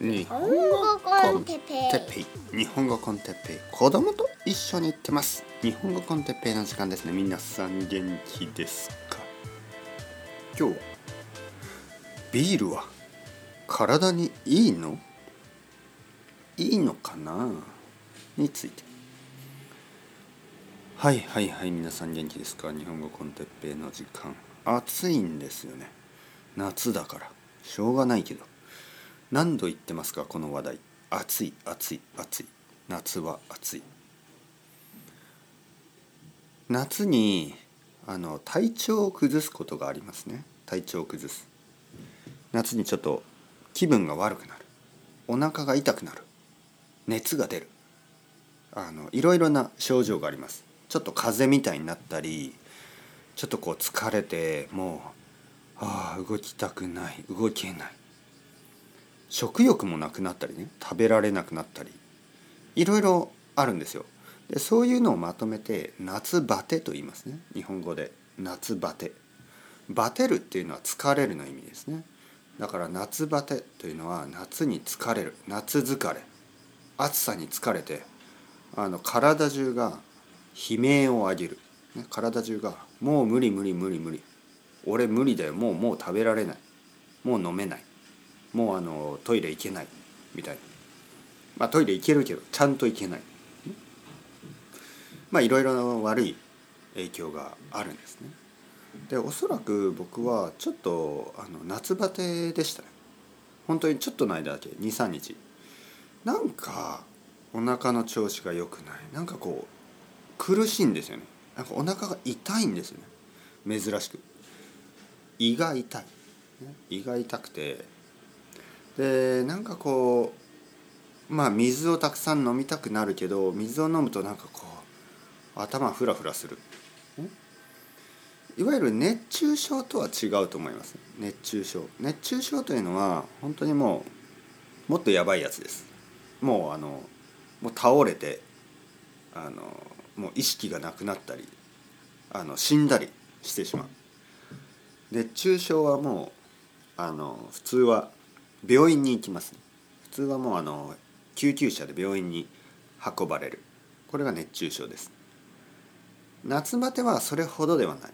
日本語コンテッペイ。日本語コンテッペイ。子供と一緒に行ってます。日本語コンテッペイの時間ですね。皆さん元気ですか？今日はビールは体にいいの？いいのかな？について。はいはいはい皆さん元気ですか？日本語コンテッペイの時間。暑いんですよね。夏だから。しょうがないけど。何度言ってますか？この話題。暑い暑い暑い。夏は暑い。夏にあの体調を崩すことがありますね。体調を崩す。夏にちょっと気分が悪くなる。お腹が痛くなる。熱が出る。あのいろいろな症状があります。ちょっと風邪みたいになったりちょっとこう疲れてもうああ動きたくない動けない。食欲もなくなったりね食べられなくなったりいろいろあるんですよ。でそういうのをまとめて夏バテと言いますね。日本語で夏バテ。バテるっていうのは疲れるの意味ですね。だから夏バテというのは夏に疲れる。夏疲れ。暑さに疲れてあの体中が悲鳴を上げる、ね、体中がもう無理無理無理無理。俺無理だよ。もうもう食べられない。もう飲めない。もうあのトイレ行けないみたいな。まあトイレ行けるけどちゃんと行けない。まあいろいろ悪い影響があるんですね。でおそらく僕はちょっとあの夏バテでしたね。本当にちょっとの間だけ23日。なんかお腹の調子が良くない。なんかこう苦しいんですよね。なんかお腹が痛いんですよね。珍しく。胃が痛い。胃が痛くてでなんかこうまあ水をたくさん飲みたくなるけど水を飲むとなんかこう頭フラフラする。いわゆる熱中症とは違うと思います。熱中症。熱中症というのは本当にもうもっとやばいやつです。もうあのもう倒れてあのもう意識がなくなったりあの死んだりしてしまう。熱中症はもうあの普通は病院に行きます。普通はもうあの救急車で病院に運ばれる。これが熱中症です。夏バテはそれほどではない。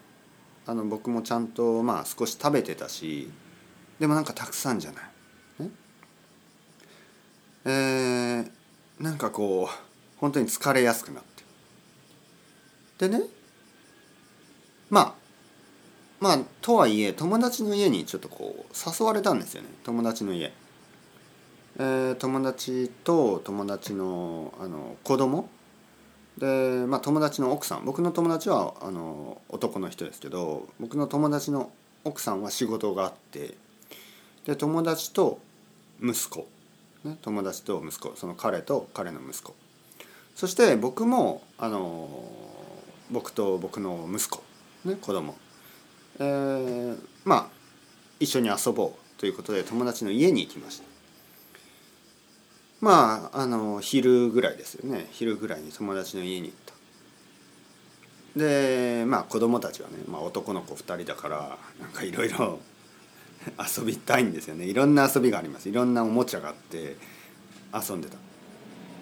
あの僕もちゃんとまあ少し食べてたしでもなんかたくさんじゃない、えー、なんかこう本当に疲れやすくなって。でね。まあまあとはいえ友達の家にちょっとこう誘われたんですよね。友達の家。えー、友達と友達のあの子供。で、まあ、友達の奥さん。僕の友達はあの男の人ですけど僕の友達の奥さんは仕事があって。で友達と息子、ね、友達と息子。その彼と彼の息子。そして僕もあの僕と僕の息子、ね、子供。えー、まあ一緒に遊ぼうということで友達の家に行きました。まああの昼ぐらいですよね。昼ぐらいに友達の家に行った。でまあ子供たちはね、まあ、男の子2人だからなんかいろいろ 遊びたいんですよね。いろんな遊びがあります。いろんなおもちゃがあって遊んでた。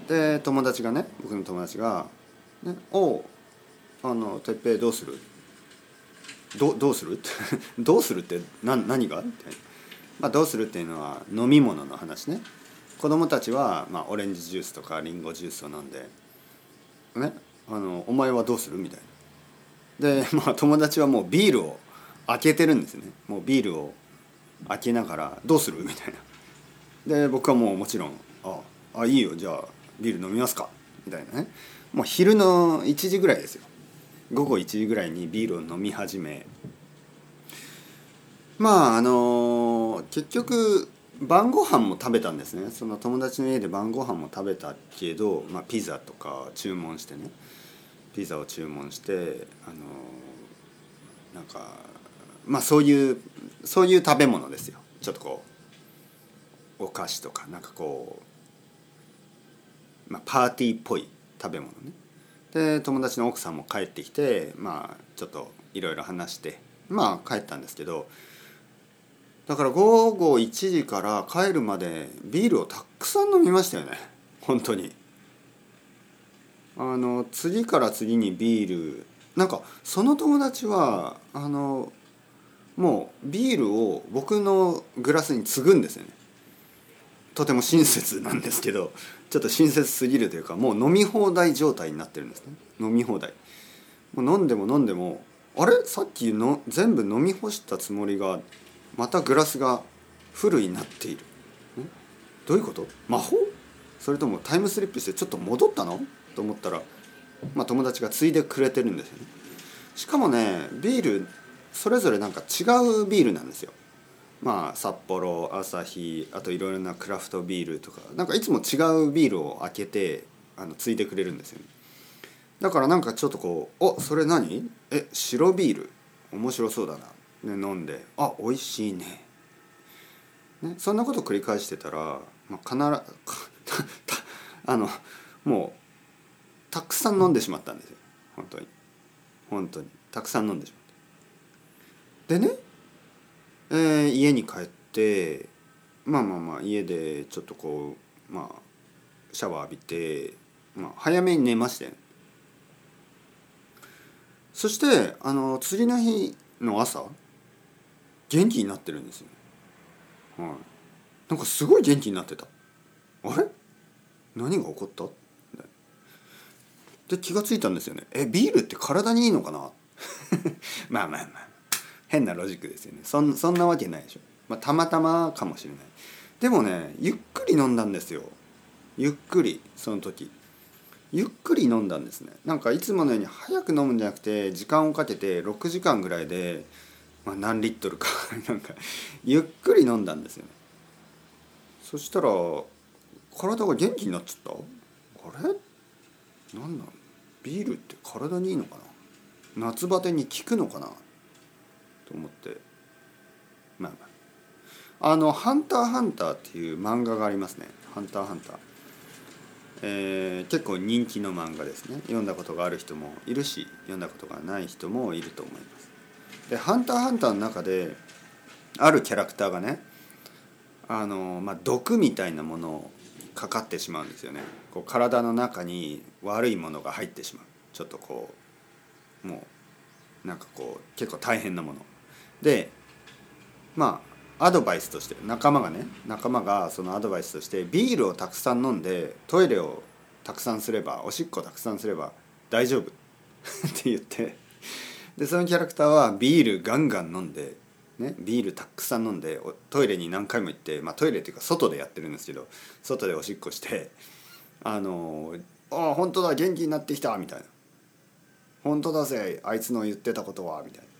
で友達がね僕の友達が「ね、おうあの哲平どうする?」どどうする？どうするって何何が?」みたいな、まあ、どうするっていうのは飲み物の話ね。子供たちは、まあ、オレンジジュースとかリンゴジュースを飲んで「ねあのお前はどうする?」みたいな。で、まあ、友達はもうビールを開けてるんですね。もうビールを開けながら「どうする?」みたいな。で僕はもうもちろん「ああいいよ。じゃあビール飲みますか」みたいなね。もう昼の1時ぐらいですよ。午後1時ぐらいにビールを飲み始め。まああの結局晩ご飯も食べたんですね。その友達の家で晩ご飯も食べたけど、まあ、ピザとか注文してね。ピザを注文してあのなんかまあそういうそういう食べ物ですよ。ちょっとこうお菓子とかなんかこう、まあ、パーティーっぽい食べ物ね。で友達の奥さんも帰ってきてまあちょっといろいろ話してまあ帰ったんですけどだから午後1時から帰るまでビールをたくさん飲みましたよね。本当に。あの次から次にビール。なんかその友達はあのもうビールを僕のグラスに継ぐんですよね。とても親切なんですけどちょっと親切すぎるというかもう飲み放題状態になってるんですね。飲み放題。もう飲んでも飲んでもあれ？さっきの全部飲み干したつもりがまたグラスがフルになっている。どういうこと？魔法？それともタイムスリップしてちょっと戻ったの？と思ったら、まあ、友達が継いでくれてるんですよね。しかもねビールそれぞれなんか違うビールなんですよ。まあ札幌朝日あといろいろなクラフトビールとかなんかいつも違うビールを開けてあの継いでくれるんですよね。だからなんかちょっとこう「おそれ何え白ビール面白そうだな」ね、飲んで「あ美味しいね」ねそんなこと繰り返してたら、まあ、必ずあのもうたくさん飲んでしまったんですよ。本当に。本当に。たくさん飲んでしまったでね、えー、家に帰ってまあまあまあ家でちょっとこうまあシャワー浴びて、まあ、早めに寝ましてそしてあの次の日の朝元気になってるんですよ、はい、なんかすごい元気になってた。あれ？何が起こった？で気が付いたんですよね。えビールって体にいいのかな？まあまあまあ。変なロジックですよね。そんそんなわけないでしょ、まあ、たまたまかもしれない。でもねゆっくり飲んだんですよ。ゆっくりその時。ゆっくり飲んだんですね。なんかいつものように早く飲むんじゃなくて時間をかけて6時間ぐらいで、まあ、何リットルか。なんかゆっくり飲んだんですよね。そしたら体が元気になっちゃった？あれ？何なんだビールって体にいいのかな？夏バテに効くのかな？と思ってまあまあ。あの「ハンターハンター」っていう漫画がありますね「ハンターハンター」えー、結構人気の漫画ですね。読んだことがある人もいるし読んだことがない人もいると思います。で「ハンターハンター」の中であるキャラクターがねあの、まあ、毒みたいなものをかかってしまうんですよね。こう体の中に悪いものが入ってしまう。ちょっとこうもうなんかこう結構大変なもの。でまあアドバイスとして仲間がね仲間がそのアドバイスとしてビールをたくさん飲んでトイレをたくさんすればおしっこたくさんすれば大丈夫 って言ってでそのキャラクターはビールガンガン飲んでね、ビールたくさん飲んでトイレに何回も行って、まあ、トイレっていうか外でやってるんですけど外でおしっこしてあの「ああ本当だ元気になってきた」みたいな「本当だぜあいつの言ってたことは」みたいな。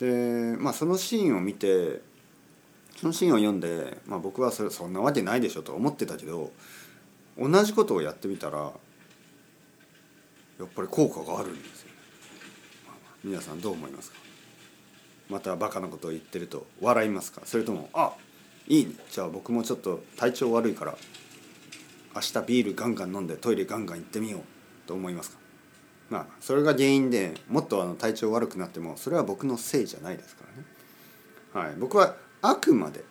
でまあそのシーンを見てそのシーンを読んで、まあ、僕はそれそんなわけないでしょと思ってたけど同じことをやってみたらやっぱり効果があるんですよ、まあ、皆さんどう思いますか？またバカなことを言ってると笑いますか？それとも「あいいねじゃあ僕もちょっと体調悪いから明日ビールガンガン飲んでトイレガンガン行ってみよう」と思いますか？まあそれが原因でもっとあの体調悪くなってもそれは僕のせいじゃないですからね。はい、僕はあくまで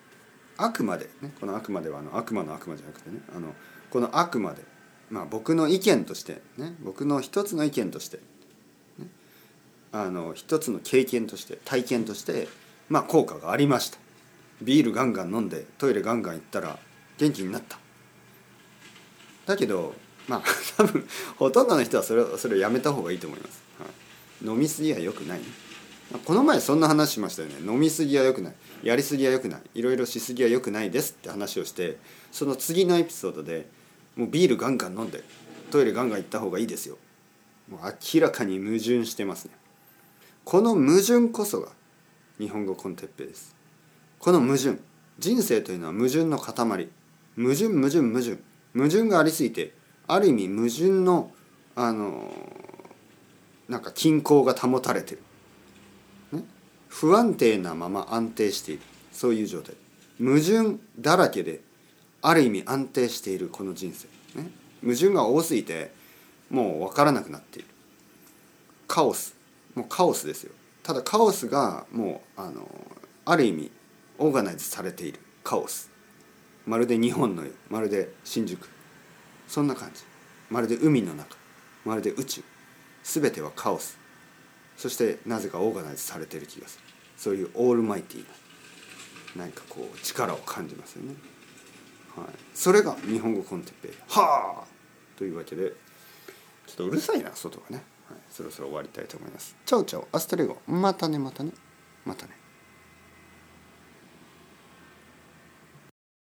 あくまでねこのあくまではあの悪魔の悪魔じゃなくてねあのこのあくまでまあ僕の意見としてね僕の一つの意見としてあの一つの経験として体験としてまあ効果がありました。ビールガンガン飲んでトイレガンガン行ったら元気になった。だけどまあ 多分ほとんどの人はそれそれをやめた方がいいと思います、はい、飲みすぎは良くない。この前そんな話しましたよね。飲みすぎは良くない。やりすぎは良くない。いろいろしすぎは良くないです。って話をしてその次のエピソードでもうビールガンガン飲んでトイレガンガン行った方がいいですよ。もう明らかに矛盾してますね。この矛盾こそが日本語コンテッペです。この矛盾。人生というのは矛盾の塊。矛盾矛盾矛盾。矛盾がありすぎてある意味矛盾のあのなんか均衡が保たれてる、ね、不安定なまま安定している。そういう状態。矛盾だらけである意味安定しているこの人生、ね、矛盾が多すぎてもう分からなくなっている。カオス。もうカオスですよ。ただカオスがもうあのある意味オーガナイズされている。カオス。まるで日本のよまるで新宿。そんな感じ。まるで海の中。まるで宇宙。全てはカオス。そしてなぜか organize されてる気がする。そういうオールマイティななんかこう力を感じますよね、はい、それが日本語 con テッペイはあというわけでちょっとうるさいな外がね、はい、そろそろ終わりたいと思います。 Ciao ciao hasta luego。またねまたね。またね。